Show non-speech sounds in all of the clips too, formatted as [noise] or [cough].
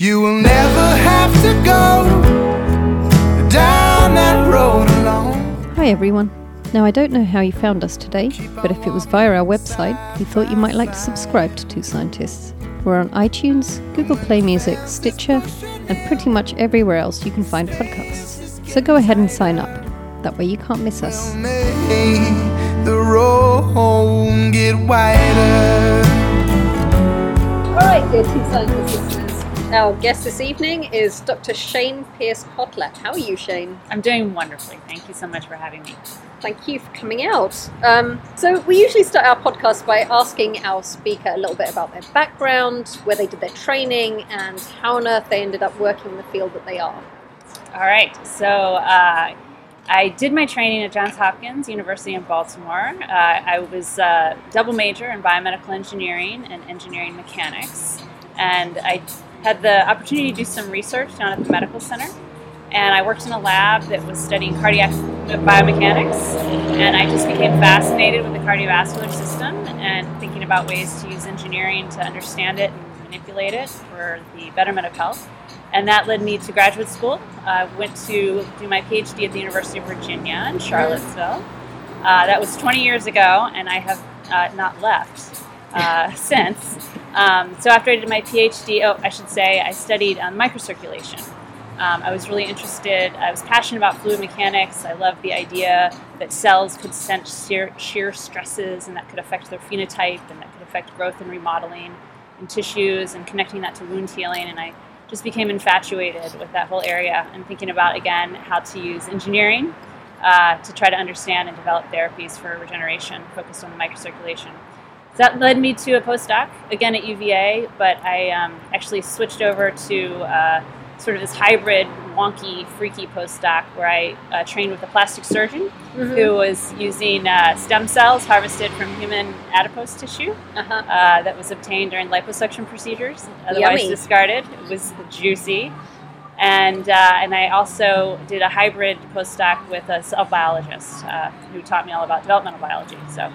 You will never have to go down that road alone. Hi everyone. Now, I don't know how you found us today, but if it was via our website, we thought you might like to subscribe to Two Scientists. We're on iTunes, Google Play Music, Stitcher, and pretty much everywhere else you can find podcasts. So go ahead and sign up. That way you can't miss us. May the road get wider. All right, dear Two Scientists listeners. Our guest this evening is Dr. Shane Pierce Kotlett. How are you, Shane? I'm doing wonderfully. Thank you so much for having me. Thank you for coming out. Um, so, we usually start our podcast by asking our speaker a little bit about their background, where they did their training, and how on earth they ended up working in the field that they are. All right. So uh, I did my training at Johns Hopkins University in Baltimore. Uh, I was uh, double major in biomedical engineering and engineering mechanics, and I had the opportunity to do some research down at the medical center. And I worked in a lab that was studying cardiac biomechanics, and I just became fascinated with the cardiovascular system and thinking about ways to use engineering to understand it and manipulate it for the betterment of health. And that led me to graduate school. I went to do my PhD at the University of Virginia in Charlottesville. Uh, that was 20 years ago, and I have uh, not left uh, [laughs] since. Um, so after I did my PhD, oh, I should say, I studied um, microcirculation. Um, I was really interested. I was passionate about fluid mechanics. I loved the idea that cells could sense shear, shear stresses and that could affect their phenotype and that could affect growth and remodeling in tissues and connecting that to wound healing. And I just became infatuated with that whole area and thinking about, again, how to use engineering uh, to try to understand and develop therapies for regeneration focused on the microcirculation. So that led me to a postdoc, again at UVA, but I um, actually switched over to uh, sort of this hybrid, wonky, freaky postdoc where I uh, trained with a plastic surgeon Mm-hmm. who was using uh, stem cells harvested from human adipose tissue Uh-huh. uh, that was obtained during liposuction procedures, otherwise Yummy. discarded. It was juicy. And, uh, and I also did a hybrid postdoc with a cell biologist uh, who taught me all about developmental biology. So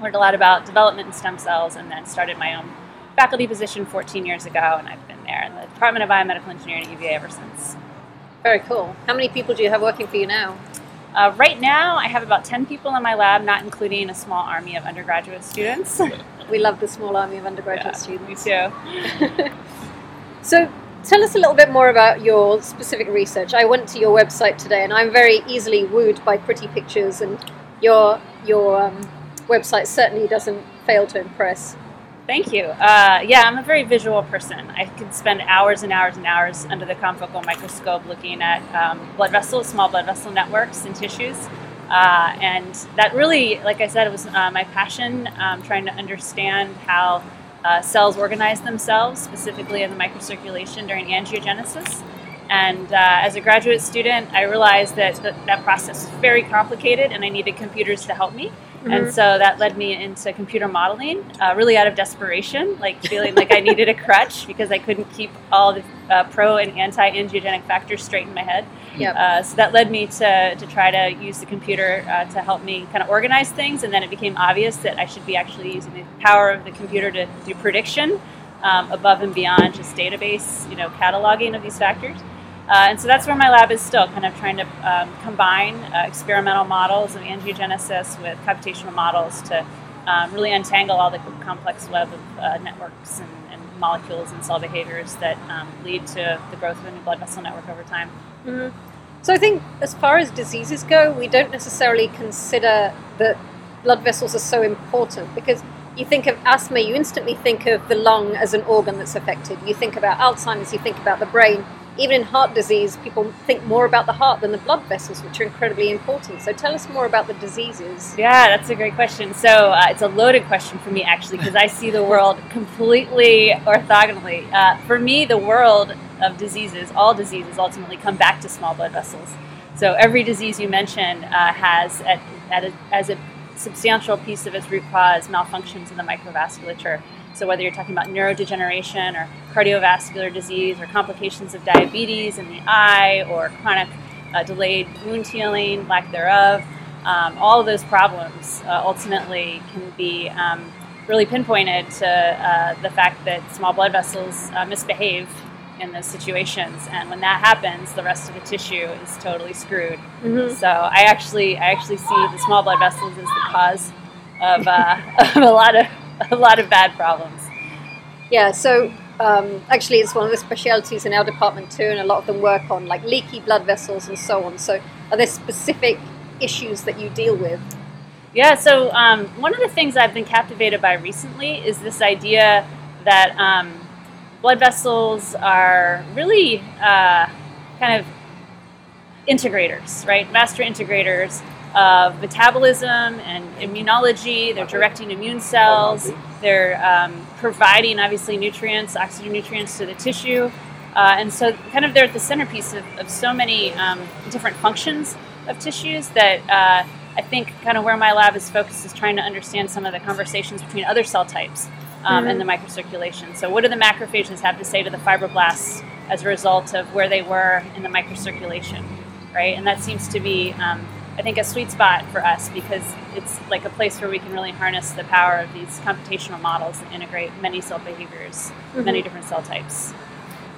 learned a lot about development in stem cells and then started my own faculty position 14 years ago. And I've been there in the Department of Biomedical Engineering at UVA ever since. Very cool. How many people do you have working for you now? Uh, right now, I have about 10 people in my lab, not including a small army of undergraduate students. [laughs] We love the small army of undergraduate Yeah, students. Me too. [laughs] So, tell us a little bit more about your specific research. I went to your website today, and I'm very easily wooed by pretty pictures, and your your um, website certainly doesn't fail to impress. Thank you. Uh, yeah, I'm a very visual person. I could spend hours and hours and hours under the confocal microscope looking at um, blood vessels, small blood vessel networks and tissues. Uh, and that really, like I said, it was uh, my passion, um, trying to understand how uh, cells organize themselves, specifically in the microcirculation during angiogenesis. And uh, as a graduate student, I realized that th- that process is very complicated and I needed computers to help me. And so that led me into computer modeling, uh, really out of desperation, like feeling like I needed a crutch because I couldn't keep all the uh, pro and anti angiogenic factors straight in my head. Yep. Uh, so that led me to, to try to use the computer uh, to help me kind of organize things. And then it became obvious that I should be actually using the power of the computer to do prediction um, above and beyond just database, you know, cataloging of these factors. Uh, and so that's where my lab is still, kind of trying to um, combine uh, experimental models of angiogenesis with computational models to um, really untangle all the complex web of uh, networks and, and molecules and cell behaviors that um, lead to the growth of a new blood vessel network over time. So I think, as far as diseases go, we don't necessarily consider that blood vessels are so important because you think of asthma, you instantly think of the lung as an organ that's affected. You think about Alzheimer's, you think about the brain. Even in heart disease, people think more about the heart than the blood vessels, which are incredibly important. So tell us more about the diseases. Yeah, that's a great question. So uh, it's a loaded question for me, actually, because I see the world completely orthogonally. Uh, for me, the world of diseases, all diseases, ultimately come back to small blood vessels. So every disease you mention uh, has, at, at a, as a substantial piece of its root cause, malfunctions in the microvasculature. So whether you're talking about neurodegeneration or cardiovascular disease or complications of diabetes in the eye or chronic uh, delayed wound healing, lack thereof, um, all of those problems uh, ultimately can be um, really pinpointed to uh, the fact that small blood vessels uh, misbehave in those situations, and when that happens, the rest of the tissue is totally screwed. Mhm. So I actually I actually see the small blood vessels as the cause of, uh, [laughs] of a lot of a lot of bad problems. Yeah, so um, actually, it's one of the specialities in our department too, and a lot of them work on like leaky blood vessels and so on. So, are there specific issues that you deal with? Yeah, so um, one of the things I've been captivated by recently is this idea that um, blood vessels are really uh, kind of integrators, right? Master integrators of metabolism and immunology. They're directing immune cells. They're um, providing, obviously, nutrients, oxygen nutrients to the tissue. Uh, and so, kind of, they're at the centerpiece of, of so many um, different functions of tissues that uh, I think kind of where my lab is focused is trying to understand some of the conversations between other cell types um, and the microcirculation. So, what do the macrophages have to say to the fibroblasts as a result of where they were in the microcirculation, right? And that seems to be, um, I think, a sweet spot for us because it's like a place where we can really harness the power of these computational models that integrate many cell behaviors, many different cell types.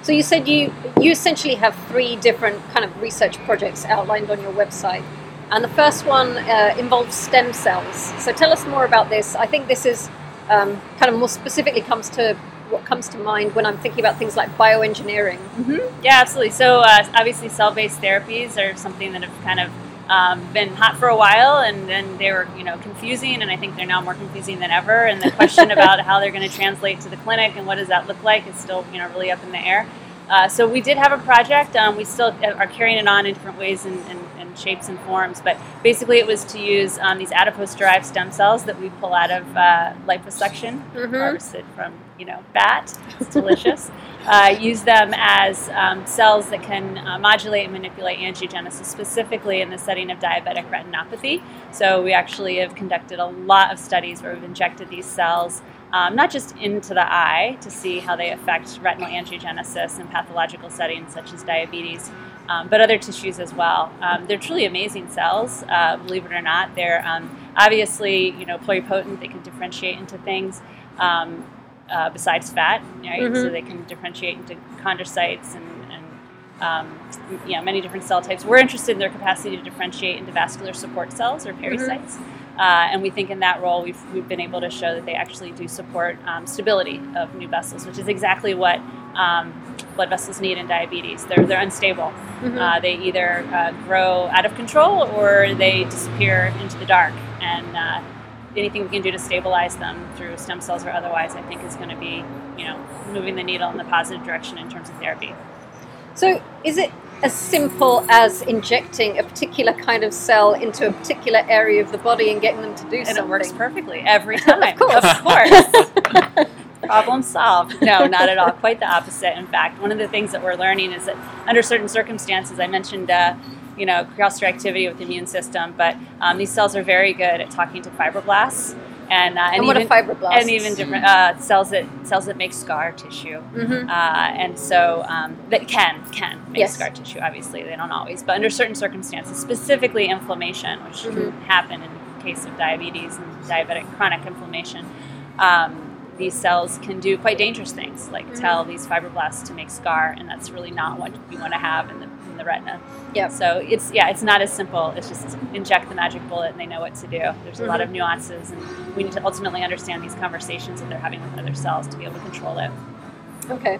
So, you said you you essentially have three different kind of research projects outlined on your website, and the first one uh, involves stem cells. So, tell us more about this. I think this is um, kind of more specifically comes to what comes to mind when I'm thinking about things like bioengineering. Mm-hmm. Yeah, absolutely. So uh, obviously, cell-based therapies are something that have kind of um, been hot for a while, and then they were, you know, confusing, and I think they're now more confusing than ever. And the question about [laughs] how they're going to translate to the clinic and what does that look like is still, you know, really up in the air. Uh, so we did have a project. Um, we still are carrying it on in different ways and, and, and shapes and forms, but basically it was to use um, these adipose-derived stem cells that we pull out of uh, liposuction, Mhm. harvested from, you know, bat. It's delicious. [laughs] uh, use them as um, cells that can uh, modulate and manipulate angiogenesis, specifically in the setting of diabetic retinopathy. So we actually have conducted a lot of studies where we've injected these cells um, not just into the eye to see how they affect retinal angiogenesis in pathological settings such as diabetes, um, but other tissues as well. Um, they're truly amazing cells, uh, believe it or not. They're um, obviously, you know, pluripotent. They can differentiate into things um, uh, besides fat, right? Mhm. So they can differentiate into chondrocytes and, and um, you know, many different cell types. We're interested in their capacity to differentiate into vascular support cells or pericytes. Uh, and we think in that role, we've, we've been able to show that they actually do support um, stability of new vessels, which is exactly what um, blood vessels need in diabetes. They're, they're unstable. Uh, they either uh, grow out of control or they disappear into the dark. And uh, anything we can do to stabilize them through stem cells or otherwise, I think is going to be, you know, moving the needle in the positive direction in terms of therapy. So, is it as simple as injecting a particular kind of cell into a particular area of the body and getting them to do And something? it works perfectly every [laughs] time. course. Of course. [laughs] Problem solved. No, not at all. Quite the opposite. In fact, one of the things that we're learning is that under certain circumstances, I mentioned, uh, you know, cross reactivity with the immune system, but um, these cells are very good at talking to fibroblasts. And, uh, and, And even. And even different uh, cells that cells that make scar tissue. Mhm. Uh, and so um, that can can make Yes. scar tissue. Obviously, they don't always, but under certain circumstances, specifically inflammation, which Mhm. can happen in the case of diabetes and diabetic chronic inflammation. Um, these cells can do quite dangerous things, like Mm-hmm. tell these fibroblasts to make scar, and that's really not what you want to have in the, in the retina. Yep. So it's yeah, it's not as simple. It's just inject the magic bullet, and they know what to do. There's a lot of nuances, and we need to ultimately understand these conversations that they're having with other cells to be able to control it. Okay.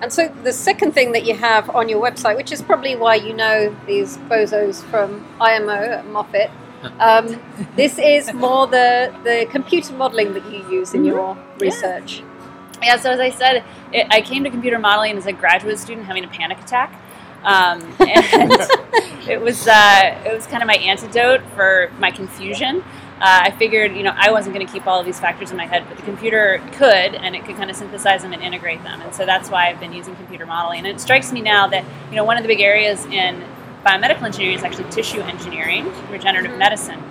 And so the second thing that you have on your website, which is probably why you know these bozos from IMO at Moffitt, um, this is more the, the computer modeling that you use in your research. Yeah, so as I said, it, I came to computer modeling as a graduate student having a panic attack. Um, and [laughs] it was uh, it was kind of my antidote for my confusion. Uh, I figured, you know, I wasn't going to keep all of these factors in my head, but the computer could, and it could kind of synthesize them and integrate them. And so that's why I've been using computer modeling. And it strikes me now that, you know, one of the big areas in biomedical engineering is actually tissue engineering, regenerative medicine.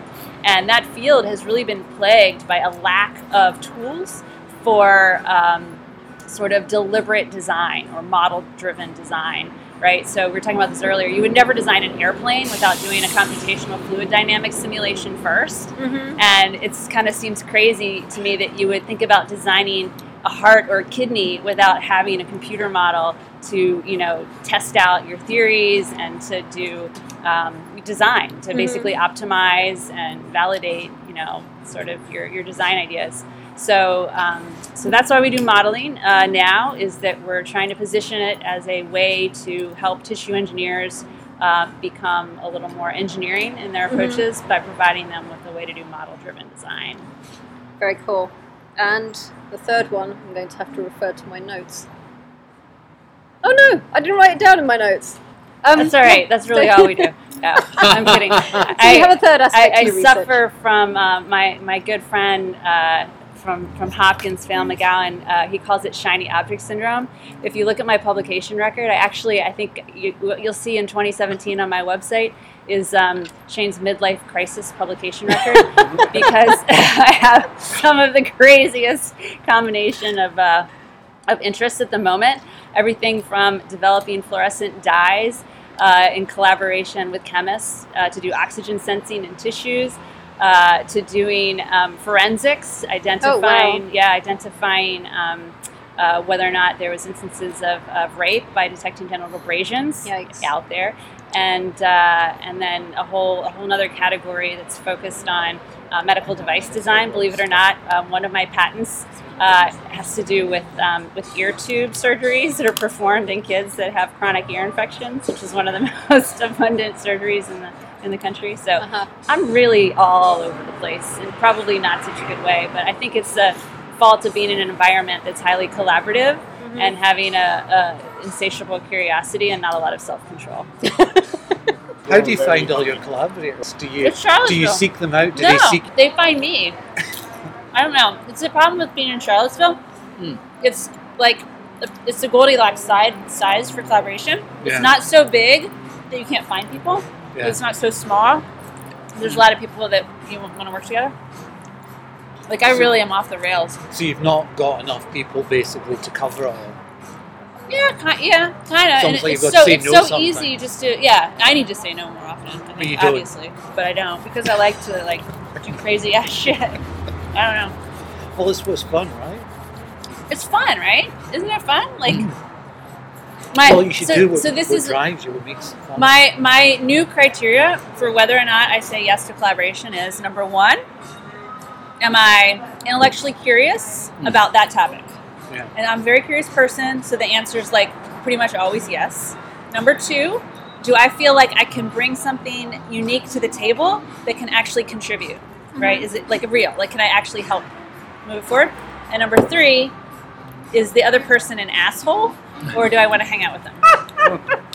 And that field has really been plagued by a lack of tools for um, sort of deliberate design or model driven design, right? So we were talking about this earlier. You would never design an airplane without doing a computational fluid dynamics simulation 1st Mm-hmm. And it kind of seems crazy to me that you would think about designing a heart or a kidney without having a computer model to you know test out your theories and to do um, design to Mhm. basically optimize and validate you know sort of your, your design ideas so um, so that's why we do modeling uh, now is that we're trying to position it as a way to help tissue engineers uh, become a little more engineering in their Mhm. approaches by providing them with a way to do model driven design Very cool. And the third one, I'm going to have to refer to my notes. Oh no, I didn't write it down in my notes. Um, that's all right that's really all we do [laughs] yeah, i'm kidding So I- you have a third aspect I, I suffer from uh, my my good friend uh, from from Hopkins, Phelan McGowan. Uh, he calls it shiny object syndrome. If you look at my publication record, I actually I think you, you'll see in 2017 on my website is um, Shayn's midlife crisis publication record [laughs] because [laughs] I have some of the craziest combination of. Uh, of interest at the moment. Everything from developing fluorescent dyes uh, in collaboration with chemists uh, to do oxygen sensing in tissues, uh, to doing um, forensics, identifying yeah identifying. Um, uh, whether or not there was instances of, of rape by detecting genital abrasions Yikes. out there, and uh, and then a whole a whole other category that's focused on uh, medical device design. Believe it or not, um, one of my patents uh, has to do with um, with ear tube surgeries that are performed in kids that have chronic ear infections, which is one of the [laughs] most abundant surgeries in the in the country. So Uh-huh. I'm really all over the place, and probably not such a good way. But I think it's the fault of being in an environment that's highly collaborative Mm-hmm. and having a, a insatiable curiosity and not a lot of self control. [laughs] How do you find all your collaborators? Do you It's do you seek them out? Do no, they seek? they find me. I don't know. It's the problem with being in Charlottesville. Hmm. It's like it's the Goldilocks side size for collaboration. Yeah. It's not so big that you can't find people. Yeah. It's not so small. There's a lot of people that you want to work together. Like I So- really am off the rails. So you've not got enough people basically to cover all. Yeah, ki- yeah, kind of. Like it's so got to say it's no so easy just to yeah. I need to say no more often. I But you think, don't. obviously, but I don't because I like to like do crazy ass [laughs] shit. I don't know. Well, this was fun, right? It's fun, right? Isn't it fun? Like [clears throat] my well, you should so, do what, so this what is drives you, what makes it fun. my my new criteria for whether or not I say yes to collaboration is number one, am I intellectually curious Hmm. about that topic? Yeah. And I'm a very curious person, so the answer is like pretty much always yes. Number two, do I feel like I can bring something unique to the table that can actually contribute? Right? Is it like real? Like, can I actually help move forward? And number three, is the other person an asshole, or do I want to hang out with them? [laughs]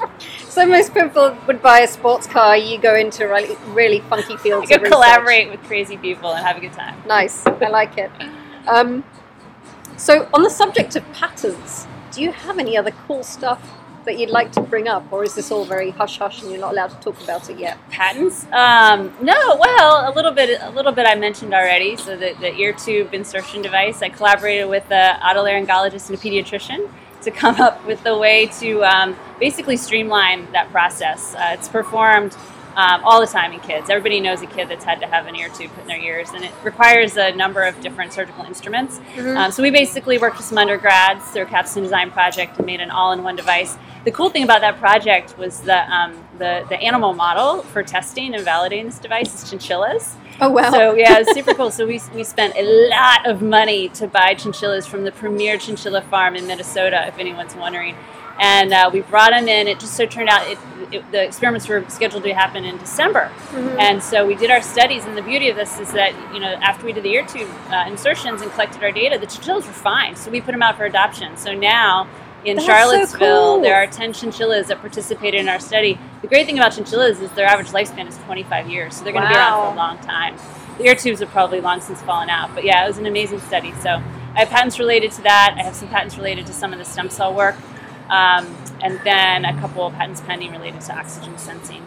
So most people would buy a sports car. You go into really, really funky [laughs] fields. go of collaborate with crazy people and have a good time. Nice. I like it. Um, so on the subject of patterns, do you have any other cool stuff that you'd like to bring up, or is this all very hush hush and you're not allowed to talk about it yet? Patents? Um, no. Well, a little bit. A little bit I mentioned already. So the, the ear tube insertion device. I collaborated with a otolaryngologist and a pediatrician to come up with a way to um, basically streamline that process. Uh, it's performed um, all the time in kids. Everybody knows a kid that's had to have an ear tube put in their ears, and it requires a number of different surgical instruments. Um, so we basically worked with some undergrads through a capstone design project and made an all-in-one device. The cool thing about that project was the um, the, the animal model for testing and validating this device is chinchillas. Oh wow! So yeah, it's super [laughs] cool. So we, we spent a lot of money to buy chinchillas from the premier chinchilla farm in Minnesota, if anyone's wondering. And uh, we brought them in. It just so turned out it, it, the experiments were scheduled to happen in December, and so we did our studies. And the beauty of this is that you know after we did the ear tube uh, insertions and collected our data, the chinchillas were fine. So we put them out for adoption. So now. In That's so Charlottesville, cool. there are 10 chinchillas that participated in our study. The great thing about chinchillas is their average lifespan is 25 years, so they're going to be around for a long time. The ear tubes have probably long since fallen out, but yeah, it was an amazing study. So I have patents related to that. I have some patents related to some of the stem cell work, um, and then a couple of patents pending related to oxygen sensing.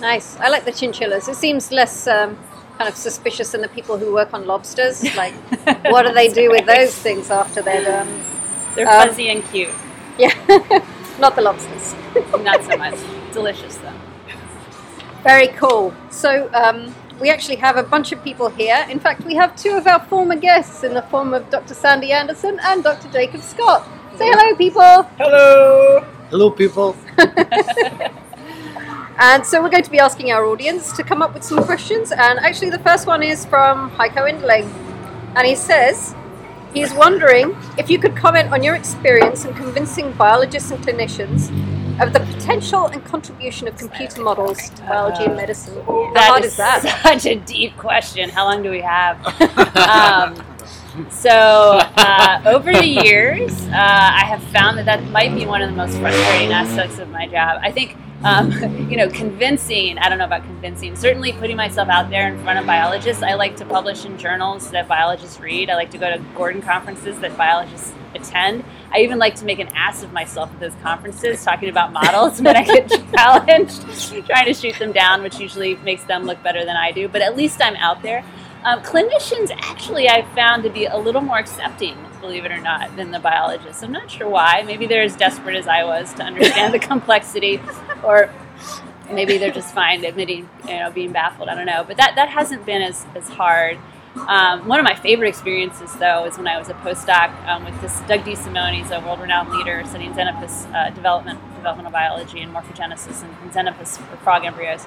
nice. I like the chinchillas. It seems less um, kind of suspicious than the people who work on lobsters. Like, [laughs] what do they do with those things after they're done? They're Um, fuzzy and cute. [laughs] Yeah, not the lobsters. [laughs] Not so much. Delicious though. Very cool. So, um, we actually have a bunch of people here. In fact, we have two of our former guests in the form of Dr. Sandy Anderson and Dr. Jacob Scott. Say hello, people. Hello! Hello, people. [laughs] And so we're going to be asking our audience to come up with some questions. And actually, the first one is from Heiko Enderling. And he says he's wondering if you could comment on your experience in convincing biologists and clinicians of the potential and contribution of computer models to biology and medicine. How That hard is is that? [laughs] such a deep question. How long do we have? um, so, uh, over the years, uh, I have found that that might be one of the most frustrating aspects of my job. I think, um, [laughs] you know, convincing, I don't know about convincing, certainly putting myself out there in front of biologists. I like to publish in journals that biologists read. I like to go to Gordon conferences that biologists attend. I even like to make an ass of myself at those conferences talking about models when I get [laughs] challenged, trying to shoot them down, which usually makes them look better than I do. But at least I'm out there. Um, clinicians actually I've found to be a little more accepting, believe it or not, than the biologists. I'm not sure why. Maybe they're as desperate as I was to understand the [laughs] complexity, or maybe they're just fine admitting, you know, being baffled. I don't know. But that, that hasn't been as, as hard. Um, one of my favorite experiences, though, is when I was a postdoc um, with this Doug DeSimone. He's a world-renowned leader studying Xenopus uh, development, developmental biology and morphogenesis and, and Xenopus for frog embryos.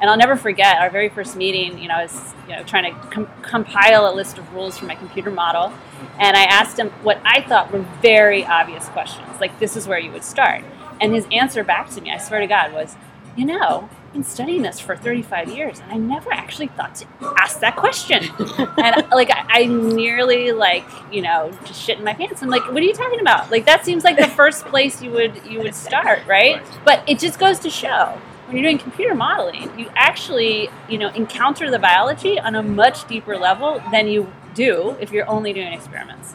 And I'll never forget our very first meeting. You know, I was you know trying to com- compile a list of rules for my computer model, and I asked him what I thought were very obvious questions, like this is where you would start. And his answer back to me, I swear to God, was, you know, I've been studying this for 35 years, and I never actually thought to ask that question. [laughs] and like I, I nearly like you know just shit in my pants. I'm like, what are you talking about? Like that seems like the first place you would you would start, right? But it just goes to show when you're doing computer modeling, you actually, you know, encounter the biology on a much deeper level than you do if you're only doing experiments.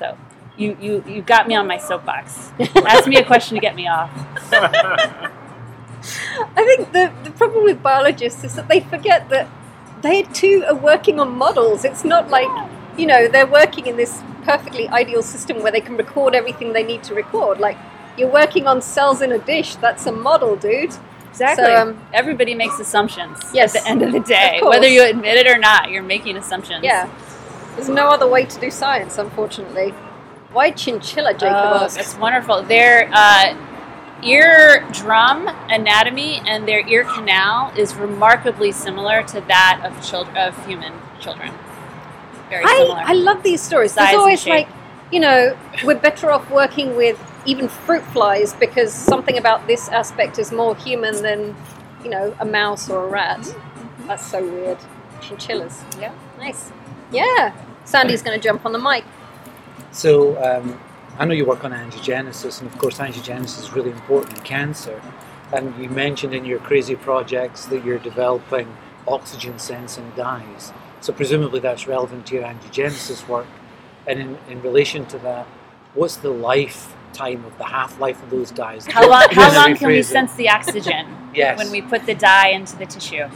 So you you you got me on my soapbox. [laughs] Ask me a question to get me off. [laughs] I think the, the problem with biologists is that they forget that they too are working on models. It's not like, you know, they're working in this perfectly ideal system where they can record everything they need to record. Like, you're working on cells in a dish. That's a model, dude. Exactly. So, um, Everybody makes assumptions Yes, at the end of the [laughs] day. of. Whether you admit it or not, you're making assumptions. Yeah. There's no other way to do science, unfortunately. Why chinchilla, Jacob Oh, asks. that's wonderful. Their uh, ear drum anatomy and their ear canal is remarkably similar to that of children of human children. Very I, similar. I love these stories. Size There's always like, you know, we're better off working with even fruit flies because something about this aspect is more human than, you know, a mouse or a rat. That's so weird. Chinchillas. Yeah. Nice. Yeah. Sandy's going to jump on the mic. So, um, I know you work on angiogenesis, and of course, angiogenesis is really important in cancer. And you mentioned in your crazy projects that you're developing oxygen sensing dyes. So, presumably, that's relevant to your angiogenesis work. And in, in relation to that, what's the lifetime of the half life of those dyes? How long, [laughs] how long can we it. sense the oxygen [laughs] Yes. when we put the dye into the tissue?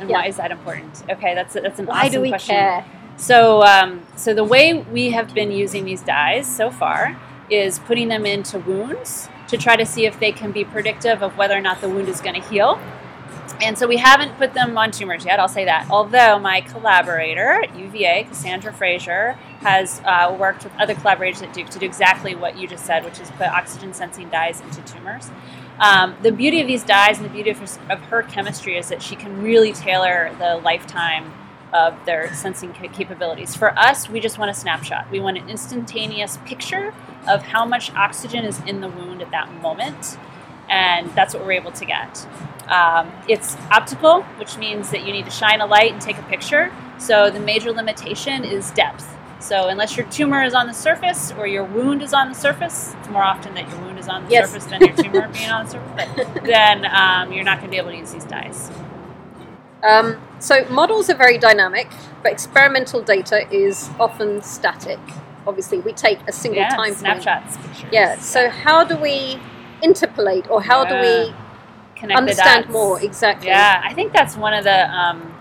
And Yeah. why is that important? Okay, that's that's an Why awesome do we question. care? So, um, so the way we have been using these dyes so far is putting them into wounds to try to see if they can be predictive of whether or not the wound is going to heal. And so we haven't put them on tumors yet, I'll say that. Although my collaborator at UVA, Cassandra Fraser, has uh, worked with other collaborators at Duke to do exactly what you just said, which is put oxygen sensing dyes into tumors. Um, the beauty of these dyes and the beauty of her, of her chemistry is that she can really tailor the lifetime of their sensing capabilities. For us, we just want a snapshot. We want an instantaneous picture of how much oxygen is in the wound at that moment, and that's what we're able to get. Um, it's optical, which means that you need to shine a light and take a picture. So the major limitation is depth. So unless your tumor is on the surface or your wound is on the surface, it's more often that your wound is on the Yes. surface than your tumor being on the surface. But [laughs] then um, you're not going to be able to use these dyes. Um, so models are very dynamic, but experimental data is often static. Obviously, we take a single yeah, time point. snapshots, pictures. Yeah. So how do we interpolate, or how do we Connect understand more exactly? Yeah, I think that's one of the um,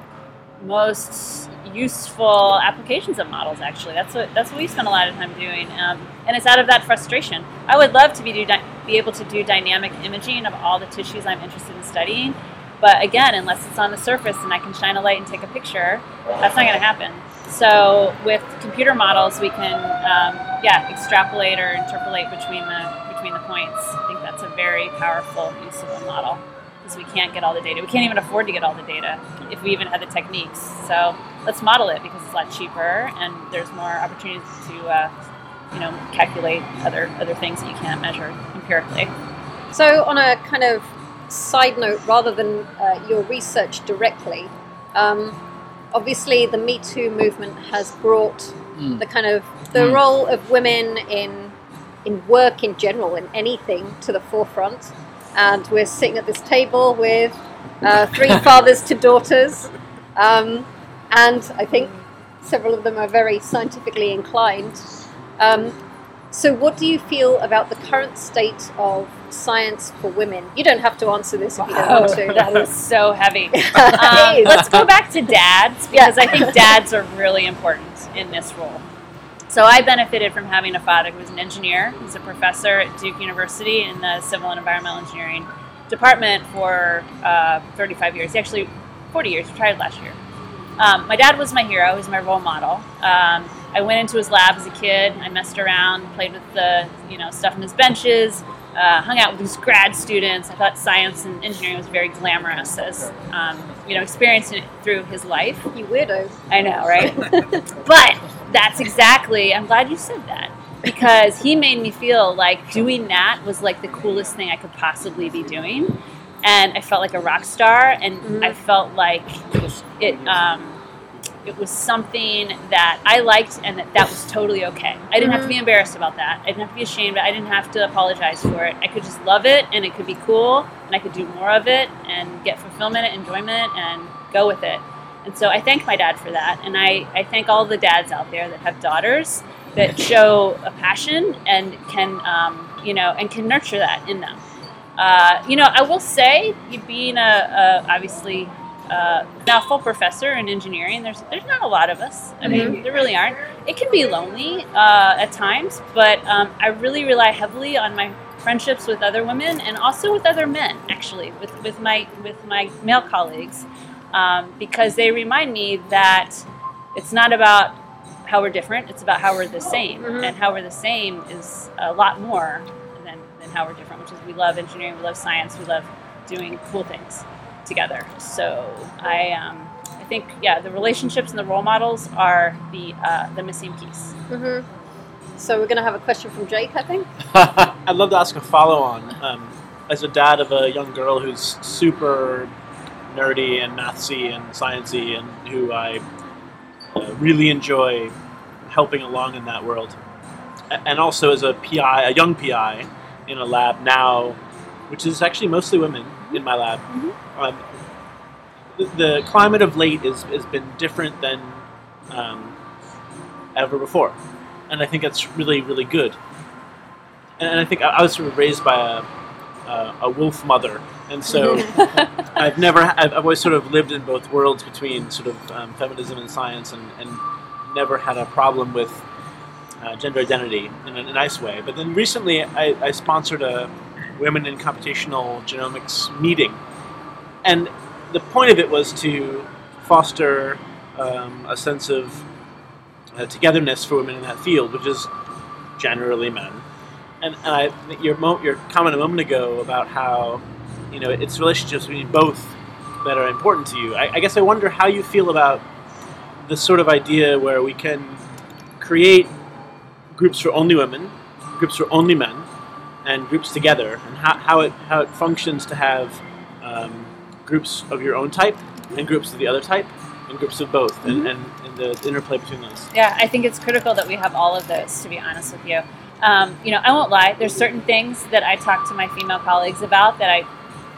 most useful applications of models. Actually, that's what that's what we spend a lot of time doing, um, and it's out of that frustration. I would love to be do, be able to do dynamic imaging of all the tissues I'm interested in studying, But again, unless it's on the surface and I can shine a light and take a picture, that's not going to happen. So with computer models, we can um, yeah extrapolate or interpolate between the between the points. I think that's a very powerful use of a model because we can't get all the data. We can't even afford to get all the data if we even had the techniques. So let's model it because it's a lot cheaper and there's more opportunities to uh, you know calculate other other things that you can't measure empirically. So, on a kind of side note, rather than uh, your research directly, um, obviously the Me Too movement has brought Mm. the kind of the role of women in in work in general, in anything, to the forefront. And we're sitting at this table with uh, three [laughs] fathers to daughters, um, and I think several of them are very scientifically inclined. Um, so, what do you feel about the current state of science for women? You don't have to answer this if you don't want to. Oh, [laughs] that is so heavy. [laughs] Um, let's go back to dads because I think dads are really important in this role. So I benefited from having a father who was an engineer. He's a professor at Duke University in the Civil and Environmental Engineering department for uh, 35 years. He actually 40 years. Retired last year. Um, my dad was my hero. He was my role model. Um, I went into his lab as a kid. I messed around, played with the you know stuff in his benches, uh, hung out with these grad students. I thought science and engineering was very glamorous as um, you know experiencing it through his life. You weirdo. I know, right? [laughs] but that's exactly. I'm glad you said that because he made me feel like doing that was like the coolest thing I could possibly be doing, and I felt like a rock star, and I felt like it. Um, it was something that I liked, and that that was totally okay. I didn't have to be embarrassed about that. I didn't have to be ashamed. I didn't have to apologize for it. I could just love it, and it could be cool, and I could do more of it, and get fulfillment, and enjoyment, and go with it. And so I thank my dad for that. And I, I thank all the dads out there that have daughters that [laughs] show a passion and can, um, you know, and can nurture that in them. Uh, you know, I will say, being a, a obviously uh, now full professor in engineering, there's there's not a lot of us. I mean, there really aren't. It can be lonely uh, at times, but um, I really rely heavily on my friendships with other women and also with other men. Actually, with with my with my male colleagues um, because they remind me that it's not about how we're different, it's about how we're the same. And how we're the same is a lot more than, than how we're different, which is we love engineering, we love science, we love doing cool things together. So I, um, I think, yeah, the relationships and the role models are the, uh, the missing piece. hmm So we're going to have a question from Jake, I think. [laughs] I'd love to ask a follow on. Um, as a dad of a young girl who's super nerdy and mathsy and sciencey, and who I uh, really enjoy helping along in that world, and also as a PI, a young PI in a lab now, which is actually mostly women in my lab. Um, the, the climate of late is, has been different than um, ever before, and I think that's really, really good. And I think I I was sort of raised by a, a, a wolf mother, and so [laughs] I've never, I've, always sort of lived in both worlds between sort of um, feminism and science, and, and never had a problem with uh, gender identity in a, nice way. But then recently, I, I sponsored a women in computational genomics meeting, and the point of it was to foster um, a sense of uh, togetherness for women in that field, which is generally men and, and I your mo- your comment a moment ago about how you know it's relationships between both that are important to you. I, I guess I wonder how you feel about this sort of idea where we can create groups for only women, groups for only men, and groups together, and how, how it how it functions to have um, groups of your own type and groups of the other type and groups of both, and, and, and the interplay between those. Yeah, I think it's critical that we have all of those, to be honest with you. Um, you know, I won't lie, there's certain things that I talk to my female colleagues about that I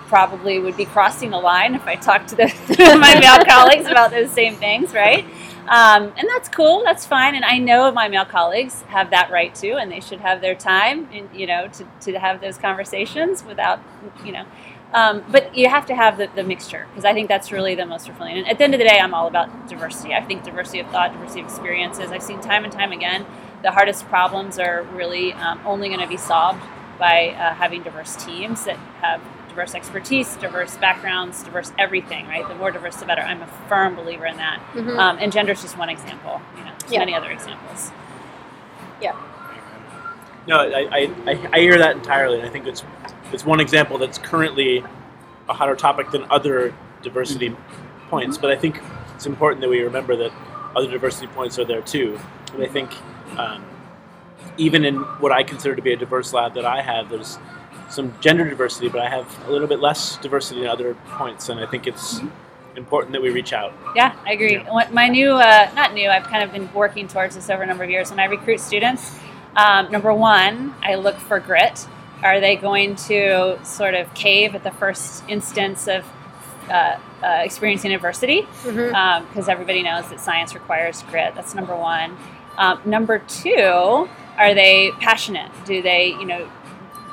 probably would be crossing the line if I talked to the, [laughs] my male colleagues about those same things, right? Um, and that's cool, that's fine. And I know my male colleagues have that right too, and they should have their time, in, you know, to, to have those conversations without, you know. Um, but you have to have the, the mixture because I think that's really the most fulfilling. And at the end of the day, I'm all about diversity. I think diversity of thought, diversity of experiences. I've seen time and time again the hardest problems are really um, only going to be solved by uh, having diverse teams that have diverse expertise, diverse backgrounds, diverse everything. Right, the more diverse, the better. I'm a firm believer in that. Mhm. Um, and gender is just one example. You know, there's Yeah. many other examples. Yeah. No, I, I, I, I hear that entirely, and I think it's it's one example that's currently a hotter topic than other diversity points. But I think it's important that we remember that other diversity points are there too. And I think um, even in what I consider to be a diverse lab that I have, there's some gender diversity, but I have a little bit less diversity in other points, and I think it's important that we reach out. Yeah, I agree. What- My new, uh, not new, I've kind of been working towards this over a number of years. When I recruit students, um, number one, I look for grit. Are they going to sort of cave at the first instance of uh, uh, experiencing adversity? Because everybody knows that science requires grit. That's number one. Um, number two, are they passionate? Do they, you know,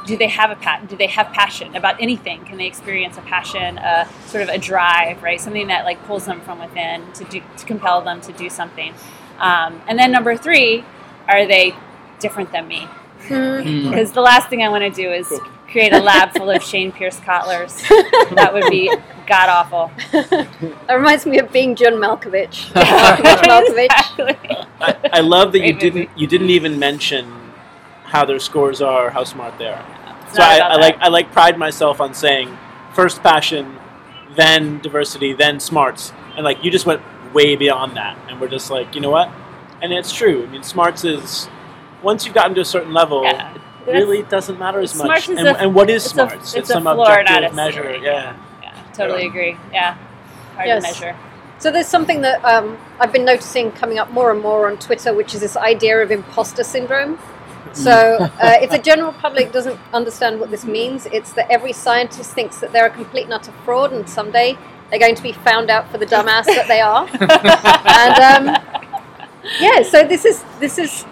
do they have a pa- do they have passion about anything? Can they experience a passion, a sort of a drive, right? Something that like pulls them from within to do to compel them to do something. Um, and then number three, are they different than me? Mhm. Because the last thing I want to do is create a lab full of Shayn Peirce-Cottlers. [laughs] that would be god awful. [laughs] That reminds me of being John Malkovich. [laughs] Malkovich, Malkovich. Exactly. I, I love that you movie. didn't you didn't even mention how their scores are, how smart they are. It's So I, I like I like pride myself on saying first passion, then diversity, then smarts, and like you just went way beyond that, and we're just like you know what, and it's true. I mean, smarts is once you've gotten to a certain level, Yeah. it really doesn't matter as Smarts much. And, a- and what is it's a- smarts? it's a some floor, objective not a measure. Yeah. Yeah, totally agree. Yeah, hard Yes. to measure. So there's something that um, I've been noticing coming up more and more on Twitter, which is this idea of imposter syndrome. So uh, if the general public doesn't understand what this means, it's that every scientist thinks that they're a complete and utter fraud, and someday they're going to be found out for the dumbass that they are. [laughs] and um, yeah, so this is this is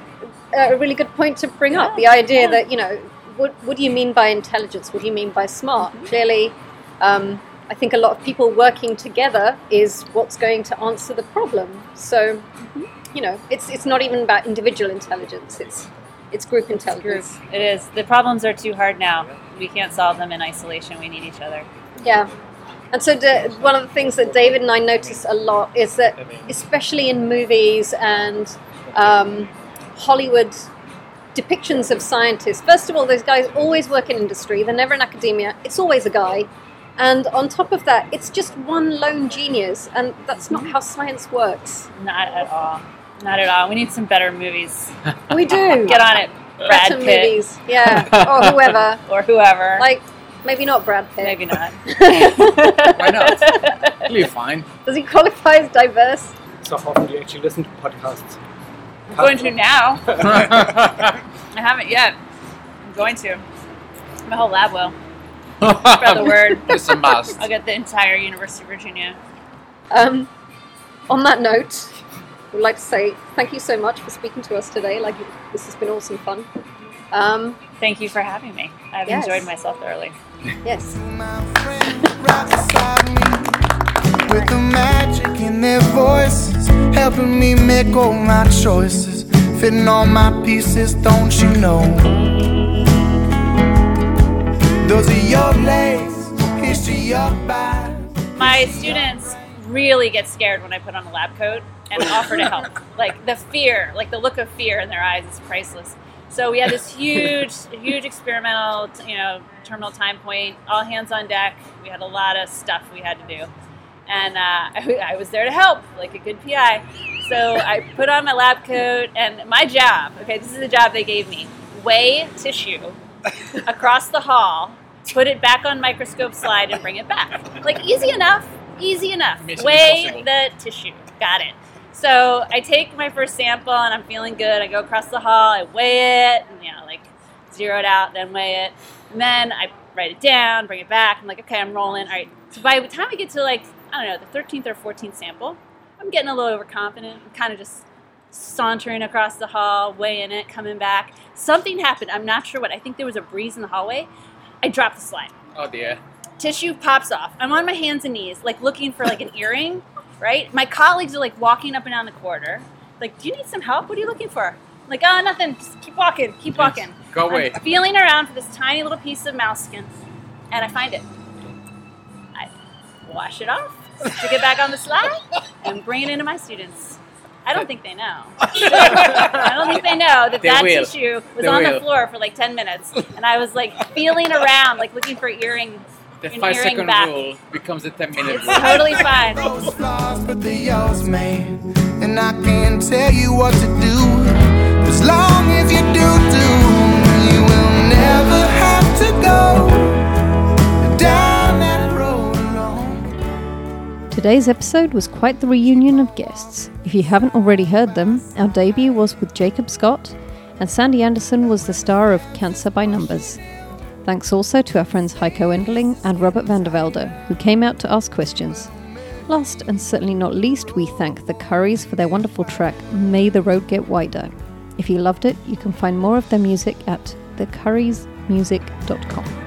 a really good point to bring up. The idea that you know, what what do you mean by intelligence? What do you mean by smart? Clearly. Um, I think a lot of people working together is what's going to answer the problem. So, you know, it's it's not even about individual intelligence. It's it's group intelligence. It is. The problems are too hard now. We can't solve them in isolation. We need each other. Yeah. And so, the, one of the things that David and I notice a lot is that, especially in movies and um, Hollywood depictions of scientists, first of all, those guys always work in industry, they're never in academia, it's always a guy. And on top of that, it's just one lone genius, and that's not how science works. Not at all. Not at all. We need some better movies. [laughs] We do. Get on it, Brad Better Pitt movies, yeah, [laughs] or whoever. or whoever. Like, maybe not Brad Pitt. Maybe not. [laughs] Why not? It'll be fine. Does he qualify as diverse? So how often do you actually listen to podcasts? I'm going to now. I haven't yet. I'm going to. My whole lab will. Spread the word. It's a must. I'll get the entire University of Virginia. Um, on that note, we'd like to say thank you so much for speaking to us today. Like, this has been awesome fun. Um, Thank you for having me. I've Yes. enjoyed myself thoroughly. yes. My friend right beside me with the magic in their voices, helping me make all my choices, fitting all my pieces, don't you know? Those are your legs, history your back. My students really get scared when I put on a lab coat and offer to help. like the fear, like the look of fear in their eyes is priceless. So we had this huge, [laughs] huge experimental, you know, terminal time point, all hands on deck. We had a lot of stuff we had to do, and uh, [laughs] I, I was there to help, like a good PI. So I put on my lab coat, and my job. Okay, this is the job they gave me: weigh tissue across the hall, put it back on microscope slide, and bring it back. Like easy enough, easy enough. Weigh the tissue. Got it. So I take my first sample and I'm feeling good. I go across the hall, I weigh it, and you know, like zero it out, then weigh it, and then I write it down, bring it back. I'm like, okay, I'm rolling. All right. So by the time I get to like I don't know the 13th or 14th sample, I'm getting a little overconfident. I'm kind of just sauntering across the hall, weighing it, coming back. Something happened. I'm not sure what. I think there was a breeze in the hallway. I dropped the slide. Oh dear. Tissue pops off. I'm on my hands and knees, like looking for like an earring, right? My colleagues are like walking up and down the corridor. Like, do you need some help? What are you looking for? like, oh, nothing. Just keep walking. Keep walking. Go away. I'm feeling around for this tiny little piece of mouse skin, and I find it. I wash it off, stick it back on the slide, and bring it into my students. I don't think they know. I don't think they know that [laughs] They that will. tissue was They on will. the floor for like 10 minutes. And I was like feeling around, like looking for earring. The an five back. rule becomes a 10 minute It's rule. totally fine. but they're yours, man. And I can't tell you what to do. As long as you do, do, you will never have to go down that road alone. Today's episode was quite the reunion of guests. If you haven't already heard them, our debut was with Jacob Scott, and Sandy Anderson was the star of Cancer by Numbers. Thanks also to our friends Heiko Enderling and Robert van der Velde, who came out to ask questions. Last and certainly not least, we thank the Curries for their wonderful track May the Road Get Wider. If you loved it, you can find more of their music at thecurrysmusic.com.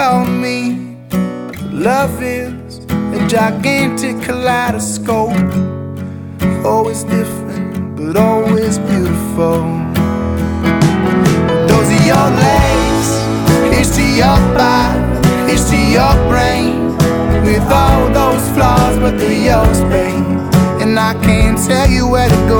told me Love is a gigantic kaleidoscope. Always different, but always beautiful. Those are your legs, here's to your body, here's to your brain. With all those flaws, but they're yours, babe. And I can't tell you where to go,